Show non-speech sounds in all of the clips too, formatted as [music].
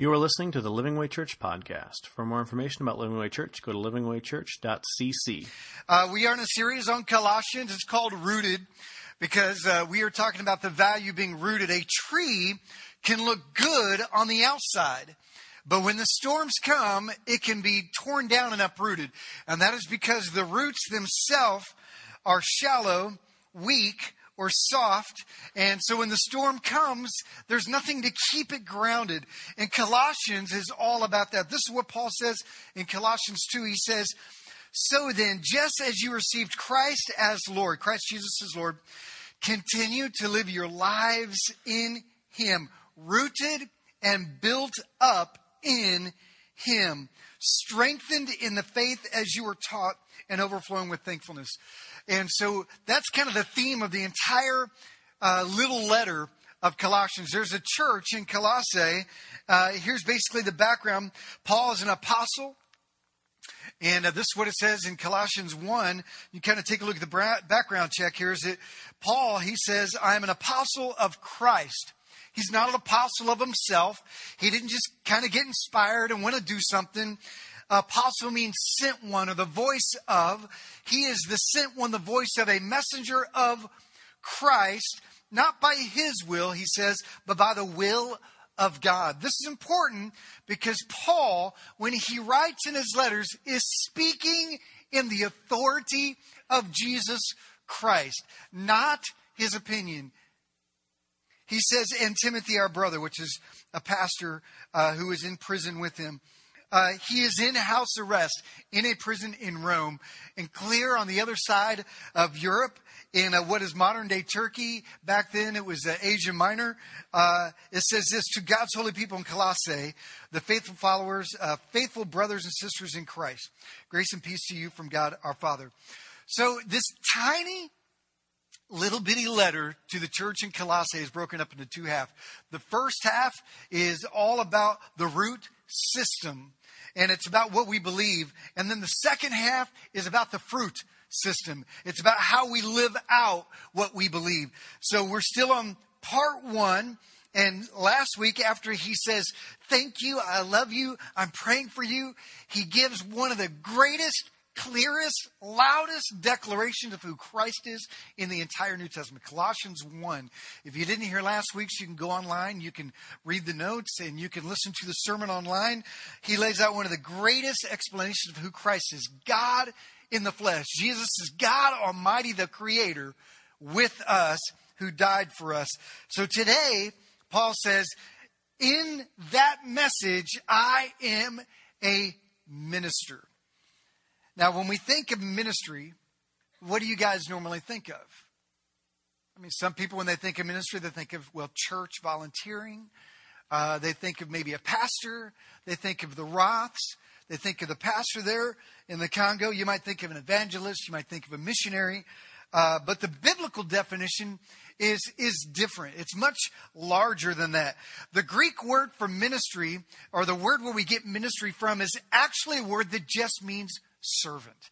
You are listening to the Living Way Church podcast. For more information about Living Way Church, go to livingwaychurch.cc. Uh, we are in a series on Colossians. It's called Rooted because uh, we are talking about the value being rooted. A tree can look good on the outside, but when the storms come, it can be torn down and uprooted. And that is because the roots themselves are shallow, weak, or soft. And so when the storm comes, there's nothing to keep it grounded. And Colossians is all about that. This is what Paul says in Colossians 2. He says, So then, just as you received Christ as Lord, Christ Jesus as Lord, continue to live your lives in Him, rooted and built up in Him, strengthened in the faith as you were taught, and overflowing with thankfulness. And so that's kind of the theme of the entire uh, little letter of Colossians. There's a church in Colossae. Uh, here's basically the background Paul is an apostle. And uh, this is what it says in Colossians 1. You kind of take a look at the bra- background check here. Is that Paul, he says, I am an apostle of Christ. He's not an apostle of himself. He didn't just kind of get inspired and want to do something. Apostle means sent one or the voice of. He is the sent one, the voice of a messenger of Christ, not by his will, he says, but by the will of God. This is important because Paul, when he writes in his letters, is speaking in the authority of Jesus Christ, not his opinion. He says, and Timothy, our brother, which is a pastor uh, who is in prison with him, uh, he is in house arrest in a prison in Rome. And clear on the other side of Europe, in uh, what is modern day Turkey, back then it was uh, Asia Minor, uh, it says this To God's holy people in Colossae, the faithful followers, uh, faithful brothers and sisters in Christ, grace and peace to you from God our Father. So this tiny little bitty letter to the church in Colossae is broken up into two halves. The first half is all about the root system and it's about what we believe. And then the second half is about the fruit system. It's about how we live out what we believe. So we're still on part one. And last week, after he says, Thank you, I love you, I'm praying for you, he gives one of the greatest clearest, loudest declaration of who Christ is in the entire New Testament. Colossians 1. If you didn't hear last week's, you can go online, you can read the notes, and you can listen to the sermon online. He lays out one of the greatest explanations of who Christ is God in the flesh. Jesus is God Almighty, the Creator, with us, who died for us. So today, Paul says, in that message, I am a minister. Now, when we think of ministry, what do you guys normally think of? I mean, some people, when they think of ministry, they think of, well, church volunteering. Uh, they think of maybe a pastor. They think of the Roths. They think of the pastor there in the Congo. You might think of an evangelist. You might think of a missionary. Uh, but the biblical definition is, is different. It's much larger than that. The Greek word for ministry, or the word where we get ministry from, is actually a word that just means servant.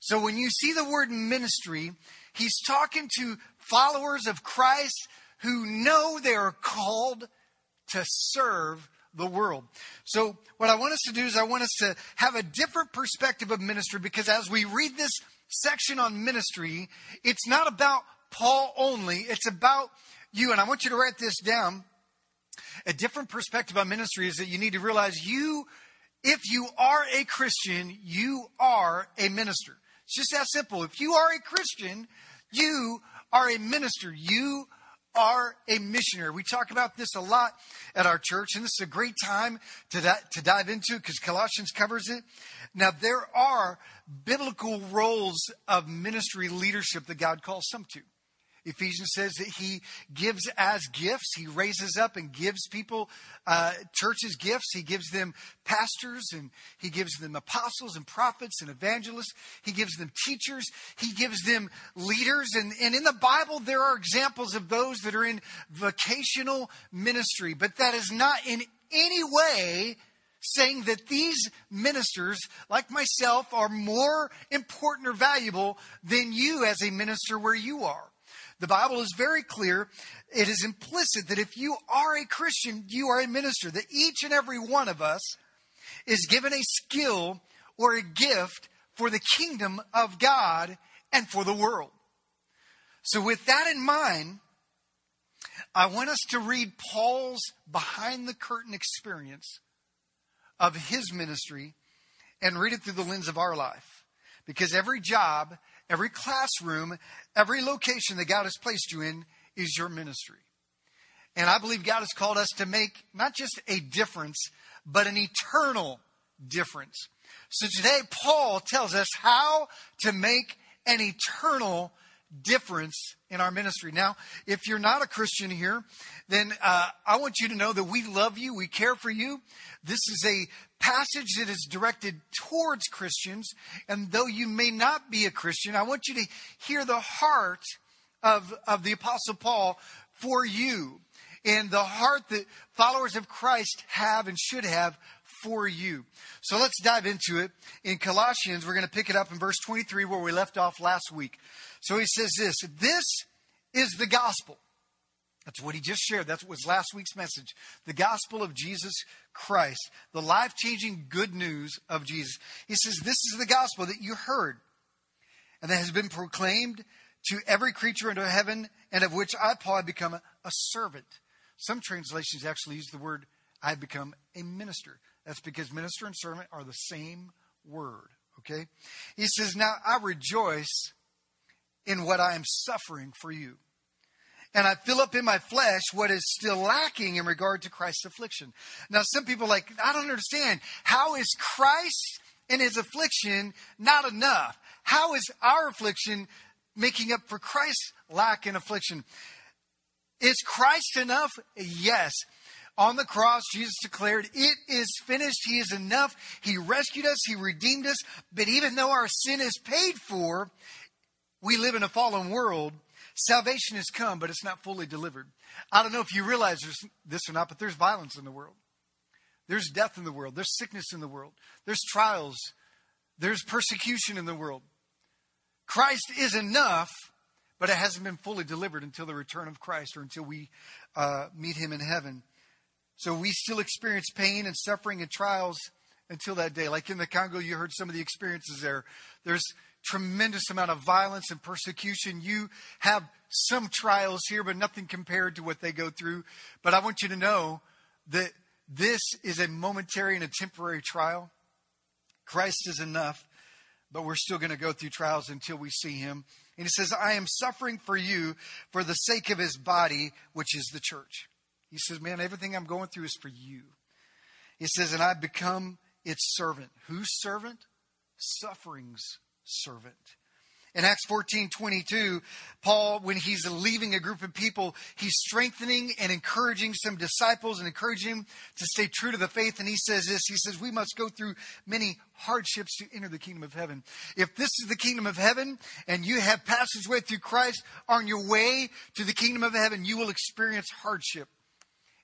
So when you see the word ministry, he's talking to followers of Christ who know they are called to serve the world. So what I want us to do is I want us to have a different perspective of ministry because as we read this section on ministry, it's not about Paul only, it's about you. And I want you to write this down. A different perspective on ministry is that you need to realize you if you are a Christian, you are a minister. It's just that simple. If you are a Christian, you are a minister. You are a missionary. We talk about this a lot at our church, and this is a great time to, di- to dive into because Colossians covers it. Now, there are biblical roles of ministry leadership that God calls some to. Ephesians says that he gives as gifts. He raises up and gives people, uh, churches gifts. He gives them pastors and he gives them apostles and prophets and evangelists. He gives them teachers. He gives them leaders. And, and in the Bible, there are examples of those that are in vocational ministry, but that is not in any way saying that these ministers, like myself, are more important or valuable than you as a minister where you are. The Bible is very clear. It is implicit that if you are a Christian, you are a minister, that each and every one of us is given a skill or a gift for the kingdom of God and for the world. So, with that in mind, I want us to read Paul's behind the curtain experience of his ministry and read it through the lens of our life. Because every job, every classroom, every location that God has placed you in is your ministry. And I believe God has called us to make not just a difference, but an eternal difference. So today, Paul tells us how to make an eternal difference in our ministry. Now, if you're not a Christian here, then uh, I want you to know that we love you, we care for you. This is a passage that is directed towards Christians, and though you may not be a Christian, I want you to hear the heart of, of the Apostle Paul for you and the heart that followers of Christ have and should have for you. So let's dive into it. In Colossians, we're going to pick it up in verse 23 where we left off last week. So he says this This is the gospel. That's what he just shared. That was last week's message. The gospel of Jesus Christ, the life changing good news of Jesus. He says, This is the gospel that you heard and that has been proclaimed to every creature under heaven, and of which I, Paul, have become a, servant. Some translations actually use the word I have become a minister. That's because minister and servant are the same word. Okay? He says, Now I rejoice in what I am suffering for you. And I fill up in my flesh what is still lacking in regard to Christ's affliction. Now, some people like, I don't understand. How is Christ and his affliction not enough? How is our affliction making up for Christ's lack in affliction? Is Christ enough? Yes. On the cross, Jesus declared, It is finished. He is enough. He rescued us. He redeemed us. But even though our sin is paid for, we live in a fallen world. Salvation has come, but it's not fully delivered. I don't know if you realize this or not, but there's violence in the world. There's death in the world. There's sickness in the world. There's trials. There's persecution in the world. Christ is enough, but it hasn't been fully delivered until the return of Christ or until we uh, meet him in heaven. So we still experience pain and suffering and trials until that day. Like in the Congo, you heard some of the experiences there. There's tremendous amount of violence and persecution. You have some trials here, but nothing compared to what they go through. But I want you to know that this is a momentary and a temporary trial. Christ is enough, but we're still going to go through trials until we see him. And he says, I am suffering for you for the sake of his body, which is the church. He says, Man, everything I'm going through is for you. He says, And I've become its servant. Whose servant? Suffering's servant. In Acts 14 22, Paul, when he's leaving a group of people, he's strengthening and encouraging some disciples and encouraging them to stay true to the faith. And he says this He says, We must go through many hardships to enter the kingdom of heaven. If this is the kingdom of heaven and you have passageway through Christ on your way to the kingdom of heaven, you will experience hardship.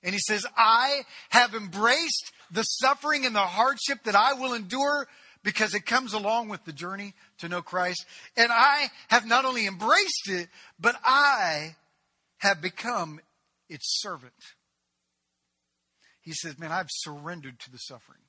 And he says, I have embraced the suffering and the hardship that I will endure because it comes along with the journey to know Christ. And I have not only embraced it, but I have become its servant. He says, Man, I've surrendered to the suffering.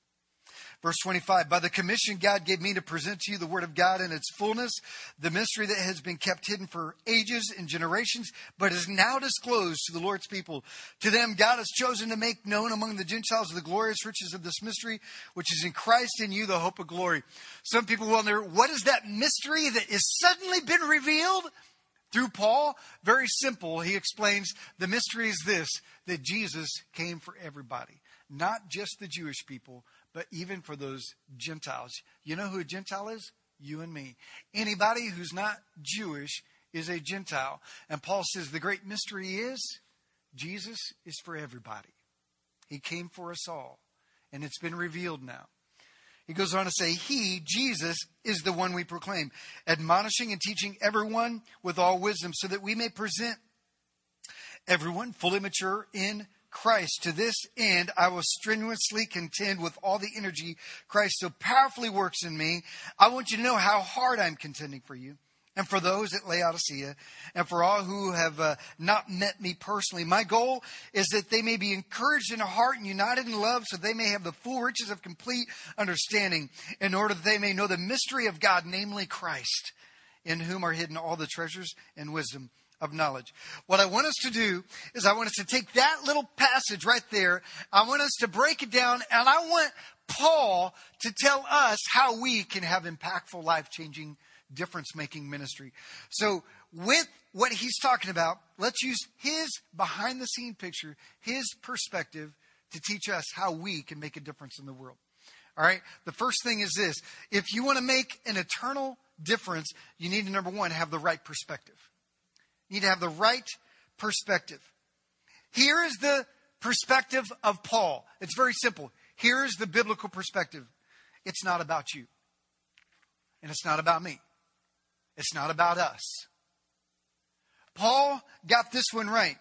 Verse 25, by the commission God gave me to present to you the word of God in its fullness, the mystery that has been kept hidden for ages and generations, but is now disclosed to the Lord's people. To them, God has chosen to make known among the Gentiles the glorious riches of this mystery, which is in Christ in you, the hope of glory. Some people wonder, what is that mystery that is suddenly been revealed? Through Paul, very simple, he explains the mystery is this that Jesus came for everybody, not just the Jewish people, but even for those Gentiles. You know who a Gentile is? You and me. Anybody who's not Jewish is a Gentile. And Paul says the great mystery is Jesus is for everybody. He came for us all. And it's been revealed now. He goes on to say, He, Jesus, is the one we proclaim, admonishing and teaching everyone with all wisdom, so that we may present everyone fully mature in Christ. To this end, I will strenuously contend with all the energy Christ so powerfully works in me. I want you to know how hard I'm contending for you and for those at Laodicea, and for all who have uh, not met me personally. My goal is that they may be encouraged in heart and united in love, so they may have the full riches of complete understanding, in order that they may know the mystery of God, namely Christ, in whom are hidden all the treasures and wisdom of knowledge. What I want us to do is I want us to take that little passage right there. I want us to break it down and I want Paul to tell us how we can have impactful, life changing difference making ministry. So, with what he's talking about, let's use his behind the scene picture, his perspective to teach us how we can make a difference in the world. All right? The first thing is this if you want to make an eternal difference, you need to, number one, have the right perspective. Need to have the right perspective. Here is the perspective of Paul. It's very simple. Here is the biblical perspective it's not about you, and it's not about me. It's not about us. Paul got this one right.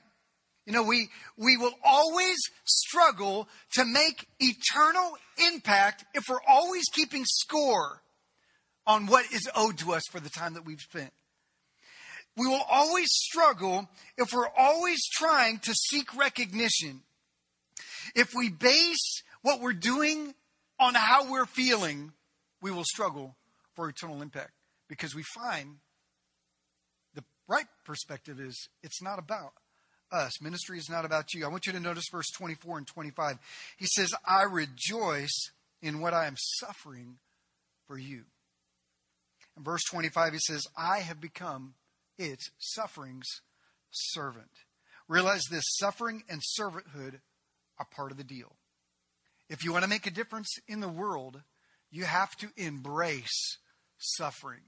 You know, we, we will always struggle to make eternal impact if we're always keeping score on what is owed to us for the time that we've spent. We will always struggle if we're always trying to seek recognition. If we base what we're doing on how we're feeling, we will struggle for eternal impact because we find the right perspective is it's not about us. Ministry is not about you. I want you to notice verse 24 and 25. He says, I rejoice in what I am suffering for you. In verse 25, he says, I have become its suffering's servant. Realize this suffering and servanthood are part of the deal. If you want to make a difference in the world, you have to embrace suffering.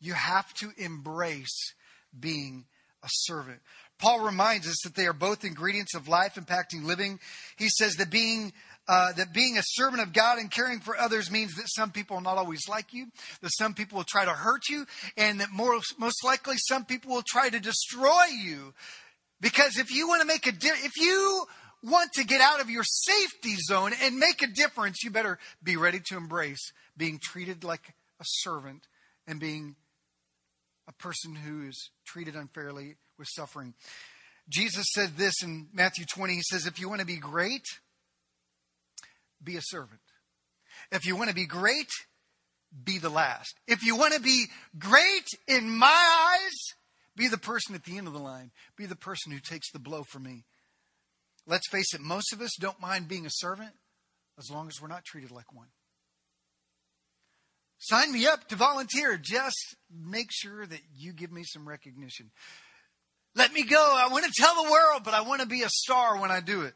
You have to embrace being a servant. Paul reminds us that they are both ingredients of life impacting living. He says that being uh, that being a servant of God and caring for others means that some people will not always like you, that some people will try to hurt you, and that more, most likely some people will try to destroy you. Because if you want to make a di- if you want to get out of your safety zone and make a difference, you better be ready to embrace being treated like a servant and being a person who is treated unfairly with suffering. Jesus said this in Matthew 20. He says, If you want to be great, be a servant. If you want to be great, be the last. If you want to be great in my eyes, be the person at the end of the line. Be the person who takes the blow for me. Let's face it, most of us don't mind being a servant as long as we're not treated like one. Sign me up to volunteer. Just make sure that you give me some recognition. Let me go. I want to tell the world, but I want to be a star when I do it.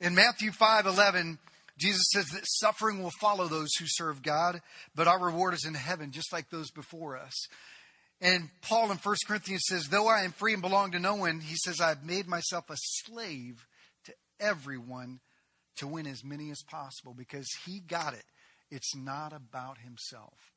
In Matthew 5 11, Jesus says that suffering will follow those who serve God, but our reward is in heaven, just like those before us. And Paul in 1 Corinthians says, Though I am free and belong to no one, he says, I've made myself a slave to everyone to win as many as possible because he got it. It's not about himself.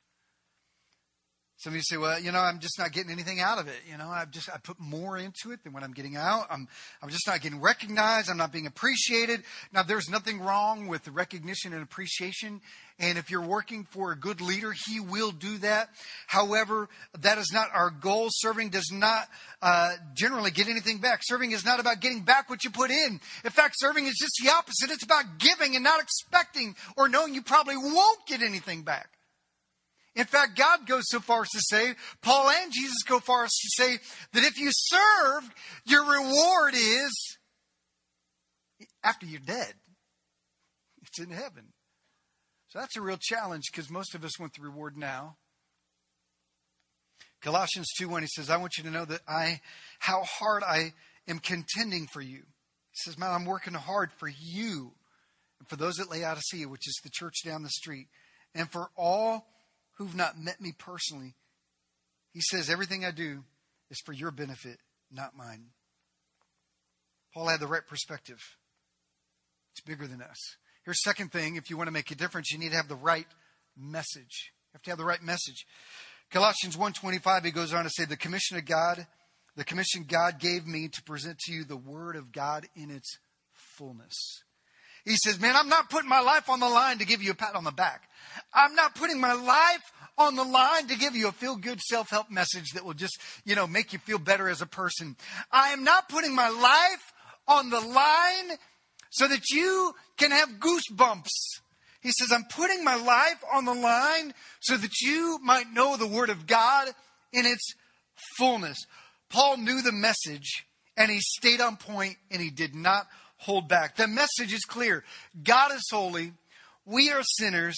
Some of you say, well, you know, I'm just not getting anything out of it. You know, I've just, I put more into it than what I'm getting out. I'm, I'm just not getting recognized. I'm not being appreciated. Now, there's nothing wrong with recognition and appreciation. And if you're working for a good leader, he will do that. However, that is not our goal. Serving does not uh, generally get anything back. Serving is not about getting back what you put in. In fact, serving is just the opposite. It's about giving and not expecting or knowing you probably won't get anything back. In fact, God goes so far as to say, Paul and Jesus go far as to say that if you serve, your reward is after you're dead. It's in heaven. So that's a real challenge because most of us want the reward now. Colossians 2 1, he says, I want you to know that I how hard I am contending for you. He says, Man, I'm working hard for you and for those at Laodicea, which is the church down the street, and for all who've not met me personally. He says, Everything I do is for your benefit, not mine. Paul had the right perspective. It's bigger than us. Here's second thing if you want to make a difference, you need to have the right message. You have to have the right message. Colossians 1:25 he goes on to say the commission of God, the commission God gave me to present to you the word of God in its fullness. He says, Man, I'm not putting my life on the line to give you a pat on the back. I'm not putting my life on the line to give you a feel good self help message that will just, you know, make you feel better as a person. I am not putting my life on the line so that you can have goosebumps. He says, I'm putting my life on the line so that you might know the Word of God in its fullness. Paul knew the message and he stayed on point and he did not hold back. The message is clear God is holy, we are sinners.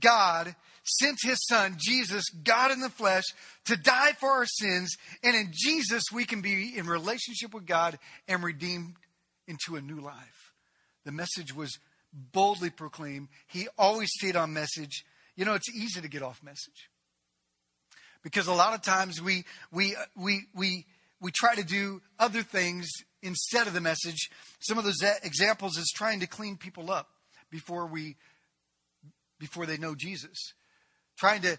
God sent his son, Jesus, God in the flesh, to die for our sins. And in Jesus, we can be in relationship with God and redeemed into a new life. The message was boldly proclaimed. He always stayed on message. You know, it's easy to get off message. Because a lot of times we, we, we, we, we try to do other things instead of the message. Some of those examples is trying to clean people up before we before they know Jesus. Trying to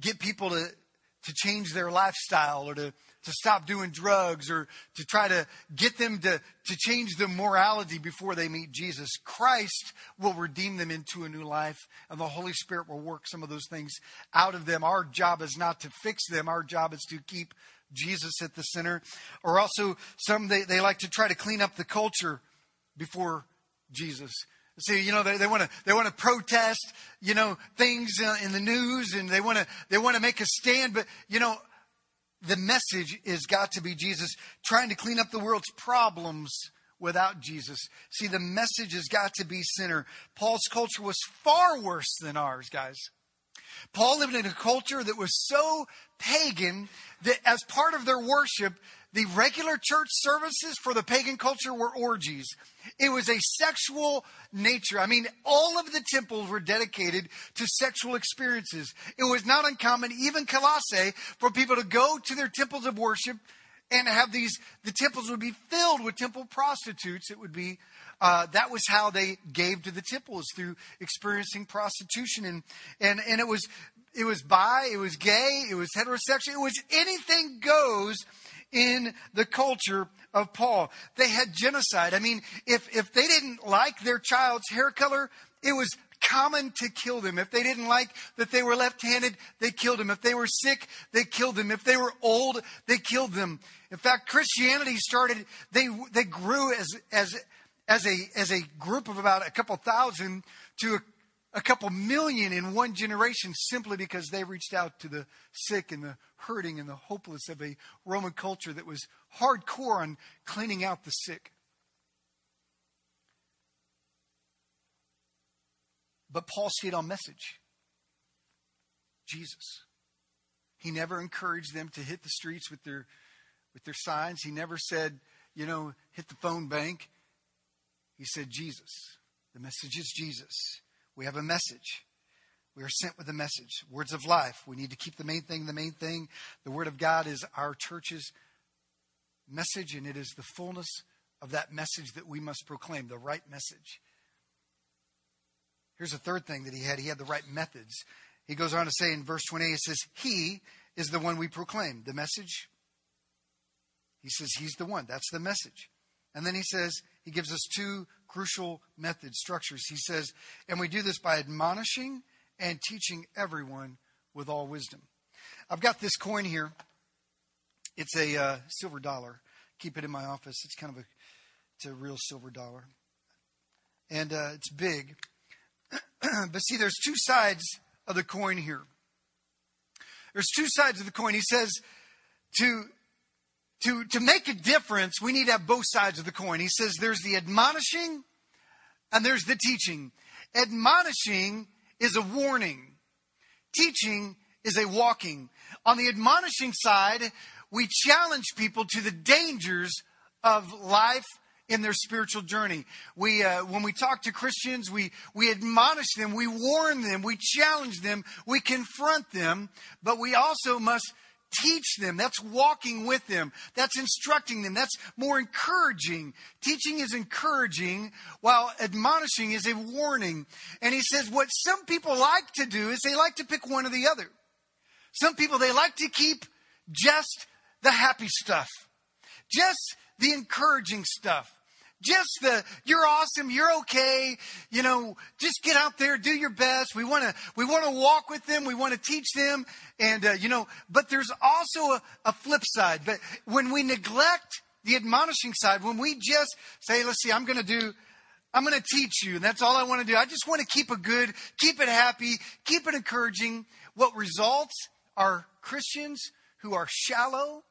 get people to, to change their lifestyle or to, to stop doing drugs or to try to get them to, to change their morality before they meet Jesus. Christ will redeem them into a new life, and the Holy Spirit will work some of those things out of them. Our job is not to fix them, our job is to keep Jesus at the center. Or also, some they, they like to try to clean up the culture before Jesus. See, you know, they, want to they want to protest, you know, things in the news, and they want to they want to make a stand. But you know, the message is got to be Jesus trying to clean up the world's problems without Jesus. See, the message has got to be sinner. Paul's culture was far worse than ours, guys. Paul lived in a culture that was so pagan that as part of their worship, the regular church services for the pagan culture were orgies. It was a sexual nature. I mean, all of the temples were dedicated to sexual experiences. It was not uncommon, even Colossae, for people to go to their temples of worship and have these, the temples would be filled with temple prostitutes. It would be, uh, that was how they gave to the temples through experiencing prostitution. And, and, and it was, it was bi, it was gay, it was heterosexual, it was anything goes in the culture of Paul. They had genocide. I mean, if, if they didn't like their child's hair color, it was common to kill them. If they didn't like that they were left handed, they killed them. If they were sick, they killed them. If they were old, they killed them. In fact, Christianity started, they, they grew as, as, as, a, as a group of about a couple thousand to a a couple million in one generation simply because they reached out to the sick and the hurting and the hopeless of a Roman culture that was hardcore on cleaning out the sick. But Paul stayed on message Jesus. He never encouraged them to hit the streets with their, with their signs. He never said, you know, hit the phone bank. He said, Jesus. The message is Jesus. We have a message. We are sent with a message, words of life. We need to keep the main thing the main thing. The Word of God is our church's message, and it is the fullness of that message that we must proclaim, the right message. Here's a third thing that he had he had the right methods. He goes on to say in verse 28, it says, He is the one we proclaim. The message, he says, He's the one. That's the message. And then he says, he gives us two crucial method structures. He says, and we do this by admonishing and teaching everyone with all wisdom. I've got this coin here. It's a uh, silver dollar. Keep it in my office. It's kind of a, it's a real silver dollar, and uh, it's big. [clears throat] but see, there's two sides of the coin here. There's two sides of the coin. He says to to, to make a difference, we need to have both sides of the coin. He says there's the admonishing and there's the teaching. Admonishing is a warning, teaching is a walking. On the admonishing side, we challenge people to the dangers of life in their spiritual journey. We, uh, when we talk to Christians, we, we admonish them, we warn them, we challenge them, we confront them, but we also must teach them. That's walking with them. That's instructing them. That's more encouraging. Teaching is encouraging, while admonishing is a warning. And he says what some people like to do is they like to pick one or the other. Some people, they like to keep just the happy stuff, just the encouraging stuff, just the you're awesome, you're okay, you know, just get out there, do your best. We want to we want to walk with them, we want to teach them, and uh, you know, but there's also a, a flip side. But when we neglect the admonishing side, when we just say, let's see, I'm going to do. I'm going to teach you, and that's all I want to do. I just want to keep it good, keep it happy, keep it encouraging. What results are Christians who are shallow,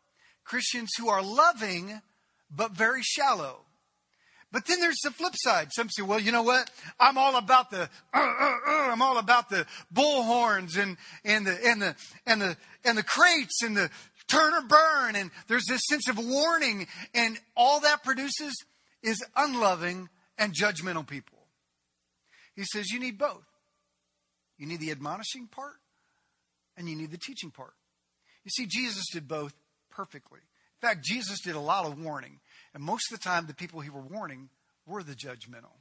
Christians who are loving, but very shallow. But then there's the flip side. Some say, well, you know what? I'm all about the, uh, uh, uh, I'm all about the bullhorns and, and the, and the, and the, and the crates and the turn or burn. And there's this sense of warning. And all that produces is unloving and judgmental people. He says you need both. You need the admonishing part and you need the teaching part. You see, Jesus did both perfectly. In fact, Jesus did a lot of warning. And most of the time, the people he were warning were the judgmental,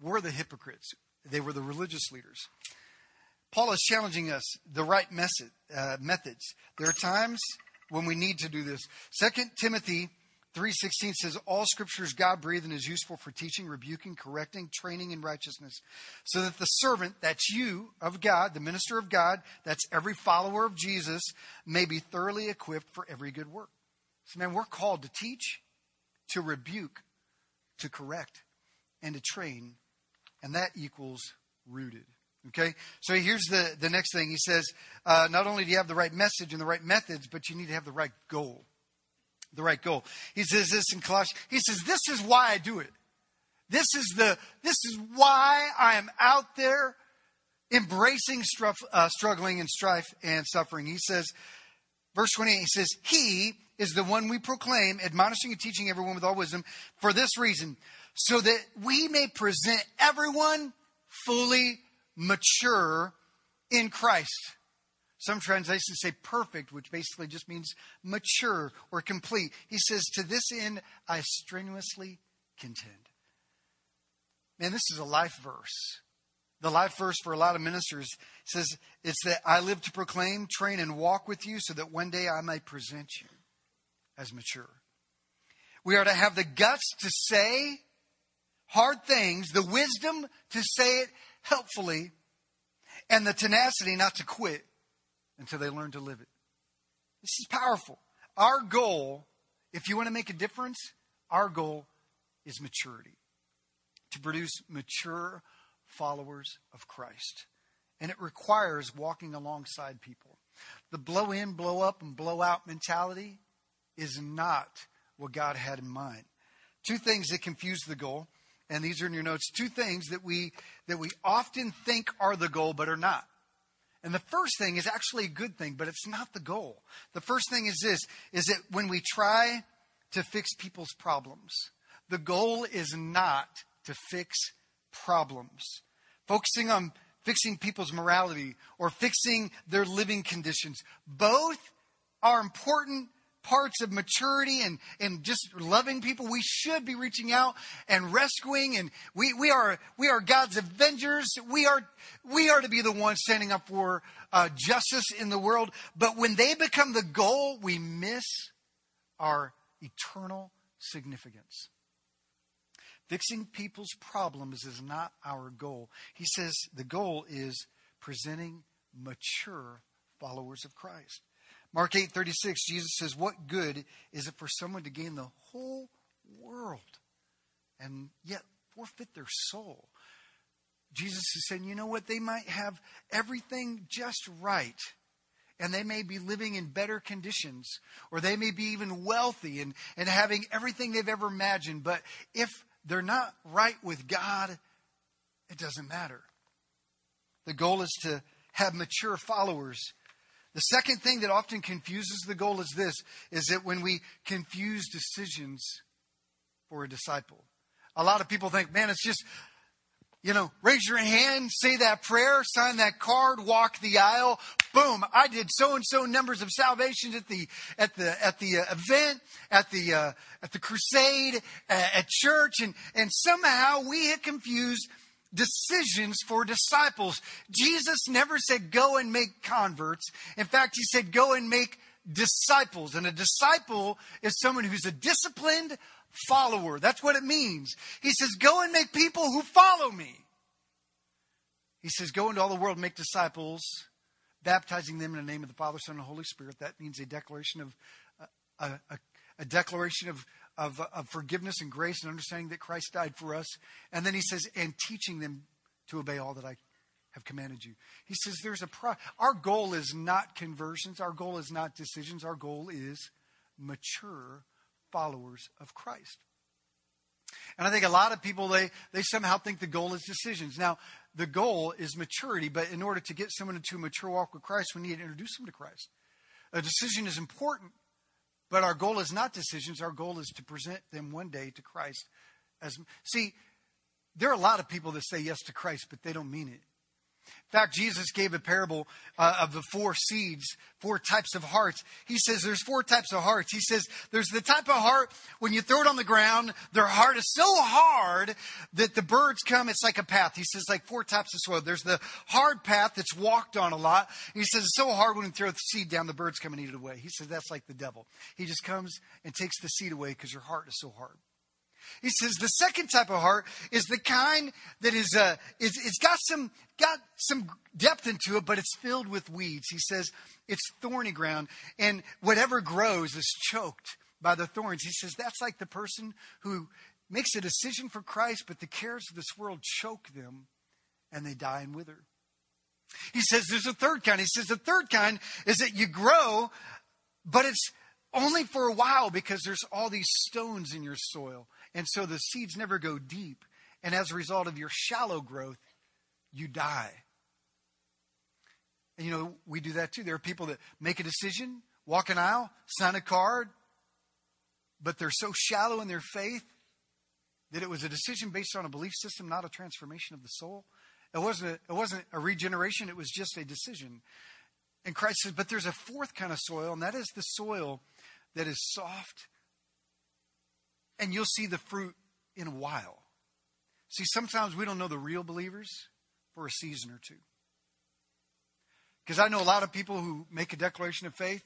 were the hypocrites. They were the religious leaders. Paul is challenging us the right method, uh, methods. There are times when we need to do this. Second Timothy 3.16 says, All scripture is God-breathed and is useful for teaching, rebuking, correcting, training in righteousness, so that the servant, that's you, of God, the minister of God, that's every follower of Jesus, may be thoroughly equipped for every good work. So, man, we're called to teach, to rebuke, to correct, and to train. And that equals rooted. Okay? So here's the, the next thing. He says, uh, not only do you have the right message and the right methods, but you need to have the right goal. The right goal. He says this in Colossians. He says, This is why I do it. This is the this is why I am out there embracing struff, uh, struggling and strife and suffering. He says, verse 28, he says, He is the one we proclaim, admonishing and teaching everyone with all wisdom for this reason, so that we may present everyone fully mature in Christ. Some translations say perfect, which basically just means mature or complete. He says, To this end, I strenuously contend. Man, this is a life verse. The life verse for a lot of ministers says, It's that I live to proclaim, train, and walk with you so that one day I may present you as mature. We are to have the guts to say hard things, the wisdom to say it helpfully, and the tenacity not to quit until they learn to live it. This is powerful. Our goal, if you want to make a difference, our goal is maturity. To produce mature followers of Christ. And it requires walking alongside people. The blow in, blow up, and blow out mentality is not what God had in mind. Two things that confuse the goal, and these are in your notes. Two things that we that we often think are the goal but are not. And the first thing is actually a good thing, but it's not the goal. The first thing is this is that when we try to fix people's problems, the goal is not to fix problems. Focusing on fixing people's morality or fixing their living conditions. Both are important parts of maturity and, and just loving people. We should be reaching out and rescuing and we, we are we are God's avengers. We are we are to be the ones standing up for uh, justice in the world. But when they become the goal, we miss our eternal significance. Fixing people's problems is not our goal. He says the goal is presenting mature followers of Christ. Mark 8:36 Jesus says, "What good is it for someone to gain the whole world and yet forfeit their soul?" Jesus is saying, "You know what? They might have everything just right." and they may be living in better conditions, or they may be even wealthy and, and having everything they've ever imagined. But if they're not right with God, it doesn't matter. The goal is to have mature followers the second thing that often confuses the goal is this is that when we confuse decisions for a disciple. A lot of people think, man, it's just you know, raise your hand, say that prayer, sign that card, walk the aisle. Boom! I did so and so numbers of salvations at the at the at the uh, event, at the uh, at the crusade, uh, at church, and and somehow we had confused decisions for disciples. Jesus never said go and make converts. In fact, he said go and make disciples. And a disciple is someone who's a disciplined follower. That's what it means. He says, Go and make people who follow me. He says, Go into all the world, make disciples, baptizing them in the name of the Father, Son, and Holy Spirit. That means a declaration of uh, a, a, a declaration of, of, of forgiveness and grace and understanding that Christ died for us. And then he says, and teaching them to obey all that I have commanded you. He says there's a pro- our goal is not conversions, our goal is not decisions, our goal is mature followers of Christ. And I think a lot of people they they somehow think the goal is decisions. Now, the goal is maturity, but in order to get someone into a mature walk with Christ, we need to introduce them to Christ. A decision is important, but our goal is not decisions. Our goal is to present them one day to Christ as see, there are a lot of people that say yes to Christ, but they don't mean it. In fact, Jesus gave a parable uh, of the four seeds, four types of hearts. He says there's four types of hearts. He says there's the type of heart when you throw it on the ground, their heart is so hard that the birds come. It's like a path. He says like four types of soil. There's the hard path that's walked on a lot. He says it's so hard when you throw the seed down, the birds come and eat it away. He says that's like the devil. He just comes and takes the seed away because your heart is so hard. He says the second type of heart is the kind that is uh, is it's got some got some depth into it, but it's filled with weeds. He says it's thorny ground, and whatever grows is choked by the thorns. He says that's like the person who makes a decision for Christ, but the cares of this world choke them, and they die and wither. He says there's a third kind. He says the third kind is that you grow, but it's only for a while because there's all these stones in your soil. And so the seeds never go deep. And as a result of your shallow growth, you die. And you know, we do that too. There are people that make a decision, walk an aisle, sign a card, but they're so shallow in their faith that it was a decision based on a belief system, not a transformation of the soul. It wasn't a, it wasn't a regeneration, it was just a decision. And Christ says, but there's a fourth kind of soil, and that is the soil that is soft and you'll see the fruit in a while. See, sometimes we don't know the real believers for a season or two. Because I know a lot of people who make a declaration of faith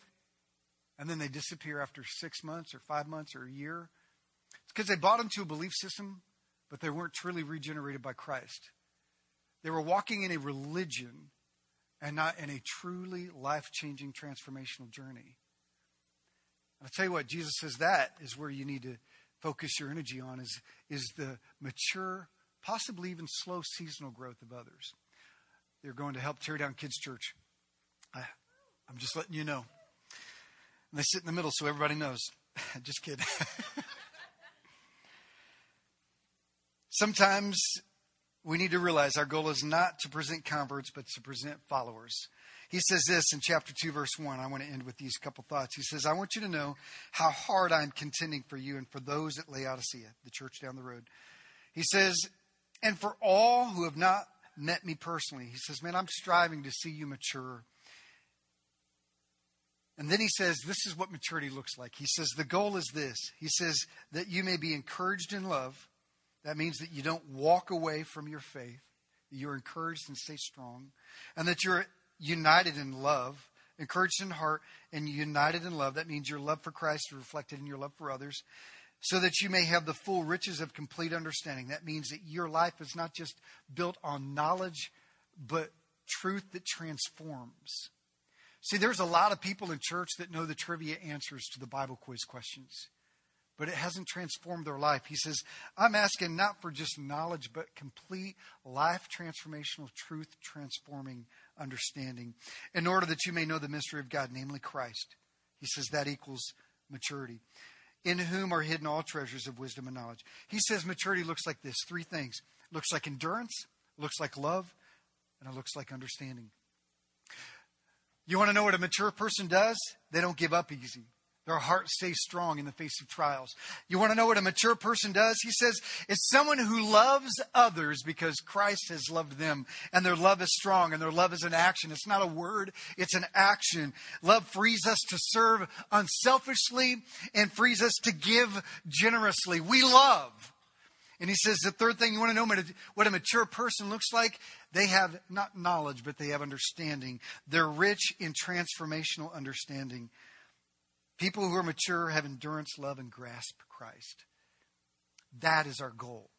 and then they disappear after six months or five months or a year. It's because they bought into a belief system, but they weren't truly regenerated by Christ. They were walking in a religion and not in a truly life changing transformational journey. I'll tell you what, Jesus says that is where you need to focus your energy on is, is the mature, possibly even slow seasonal growth of others. They're going to help tear down kids' church. I, I'm just letting you know. And they sit in the middle so everybody knows. [laughs] just kidding. [laughs] Sometimes we need to realize our goal is not to present converts, but to present followers. He says this in chapter 2, verse 1. I want to end with these couple thoughts. He says, I want you to know how hard I'm contending for you and for those at Laodicea, the church down the road. He says, and for all who have not met me personally, he says, Man, I'm striving to see you mature. And then he says, This is what maturity looks like. He says, The goal is this. He says, That you may be encouraged in love. That means that you don't walk away from your faith. You're encouraged and stay strong. And that you're united in love, encouraged in heart, and united in love. That means your love for Christ is reflected in your love for others, so that you may have the full riches of complete understanding. That means that your life is not just built on knowledge, but truth that transforms. See, there's a lot of people in church that know the trivia answers to the Bible quiz questions but it hasn't transformed their life. He says, I'm asking not for just knowledge, but complete life transformational, truth transforming understanding, in order that you may know the mystery of God, namely Christ. He says that equals maturity, in whom are hidden all treasures of wisdom and knowledge. He says maturity looks like this three things looks like endurance, looks like love, and it looks like understanding. You want to know what a mature person does? They don't give up easy. Their heart stays strong in the face of trials. You want to know what a mature person does? He says, it's someone who loves others because Christ has loved them and their love is strong and their love is an action. It's not a word, it's an action. Love frees us to serve unselfishly and frees us to give generously. We love. And he says the third thing you want to know what a mature person looks like? They have not knowledge, but they have understanding. They're rich in transformational understanding. People who are mature have endurance, love, and grasp Christ. That is our goal.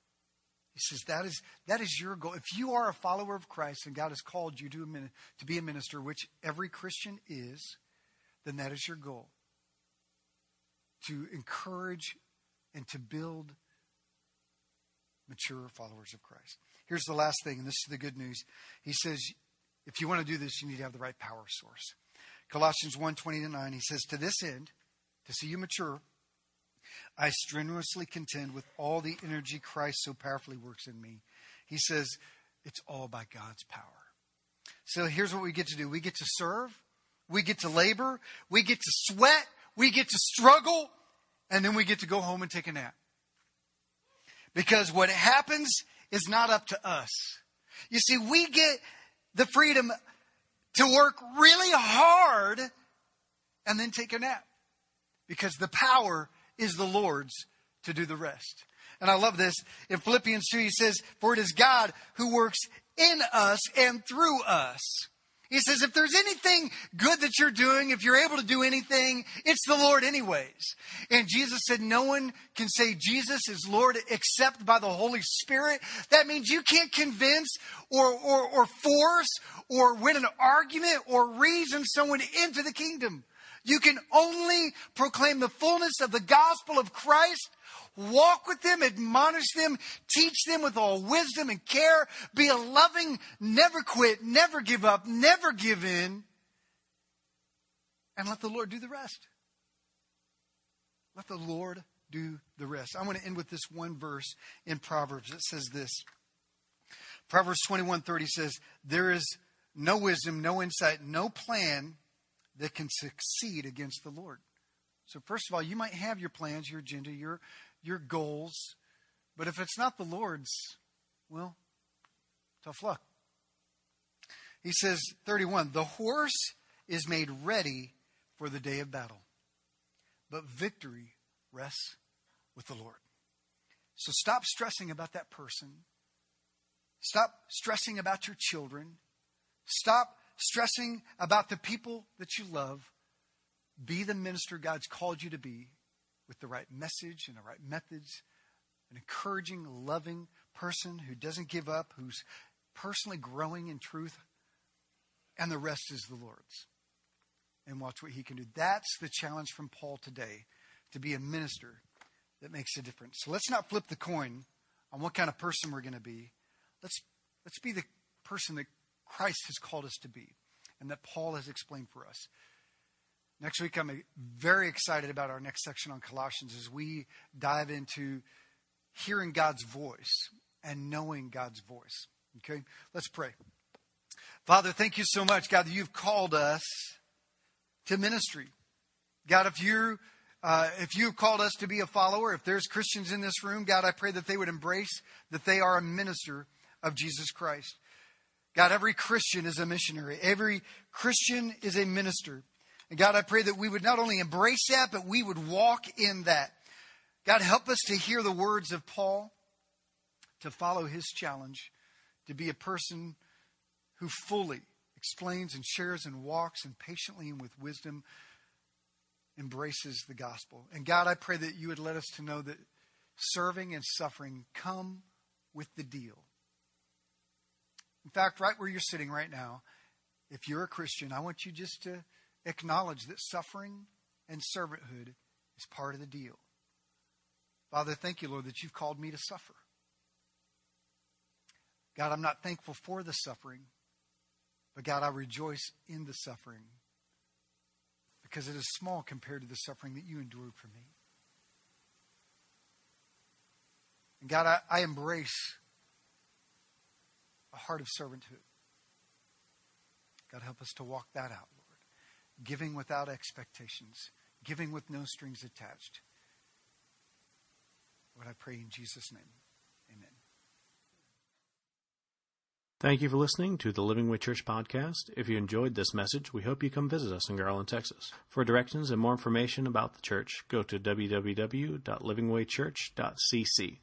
He says that is that is your goal. If you are a follower of Christ and God has called you to, a, to be a minister, which every Christian is, then that is your goal. To encourage and to build mature followers of Christ. Here's the last thing, and this is the good news. He says, if you want to do this, you need to have the right power source. Colossians 1 20 to 9, he says, To this end, to see you mature, I strenuously contend with all the energy Christ so powerfully works in me. He says, It's all by God's power. So here's what we get to do we get to serve, we get to labor, we get to sweat, we get to struggle, and then we get to go home and take a nap. Because what happens is not up to us. You see, we get the freedom to work really hard and then take a nap. Because the power is the Lord's to do the rest. And I love this. In Philippians 2, he says, For it is God who works in us and through us. He says, if there's anything good that you're doing, if you're able to do anything, it's the Lord anyways. And Jesus said, no one can say Jesus is Lord except by the Holy Spirit. That means you can't convince or, or, or force or win an argument or reason someone into the kingdom. You can only proclaim the fullness of the gospel of Christ, walk with them, admonish them, teach them with all wisdom and care, be a loving, never quit, never give up, never give in, and let the Lord do the rest. Let the Lord do the rest. I want to end with this one verse in Proverbs. It says this. Proverbs 21:30 says, "There is no wisdom, no insight, no plan that can succeed against the Lord. So, first of all, you might have your plans, your agenda, your, your goals, but if it's not the Lord's, well, tough luck. He says, 31, the horse is made ready for the day of battle, but victory rests with the Lord. So stop stressing about that person. Stop stressing about your children. Stop stressing about the people that you love. Be the minister God's called you to be with the right message and the right methods. An encouraging, loving person who doesn't give up, who's personally growing in truth. And the rest is the Lord's. And watch what he can do. That's the challenge from Paul today to be a minister that makes a difference. So let's not flip the coin on what kind of person we're going to be. Let's, let's be the person that Christ has called us to be and that Paul has explained for us. Next week, I'm very excited about our next section on Colossians as we dive into hearing God's voice and knowing God's voice. Okay, let's pray. Father, thank you so much, God, that you've called us to ministry. God, if you uh, if you've called us to be a follower, if there's Christians in this room, God, I pray that they would embrace that they are a minister of Jesus Christ. God, every Christian is a missionary. Every Christian is a minister. And God, I pray that we would not only embrace that, but we would walk in that. God, help us to hear the words of Paul, to follow his challenge, to be a person who fully explains and shares and walks and patiently and with wisdom embraces the gospel. And God, I pray that you would let us to know that serving and suffering come with the deal. In fact, right where you're sitting right now, if you're a Christian, I want you just to acknowledge that suffering and servanthood is part of the deal. Father, thank you, Lord, that you've called me to suffer. God, I'm not thankful for the suffering, but God, I rejoice in the suffering because it is small compared to the suffering that you endured for me. And God, I, I embrace heart of servanthood. God, help us to walk that out, Lord. Giving without expectations, giving with no strings attached. What I pray in Jesus' name. Amen. Thank you for listening to the Living Way Church podcast. If you enjoyed this message, we hope you come visit us in Garland, Texas. For directions and more information about the church, go to www.livingwaychurch.cc.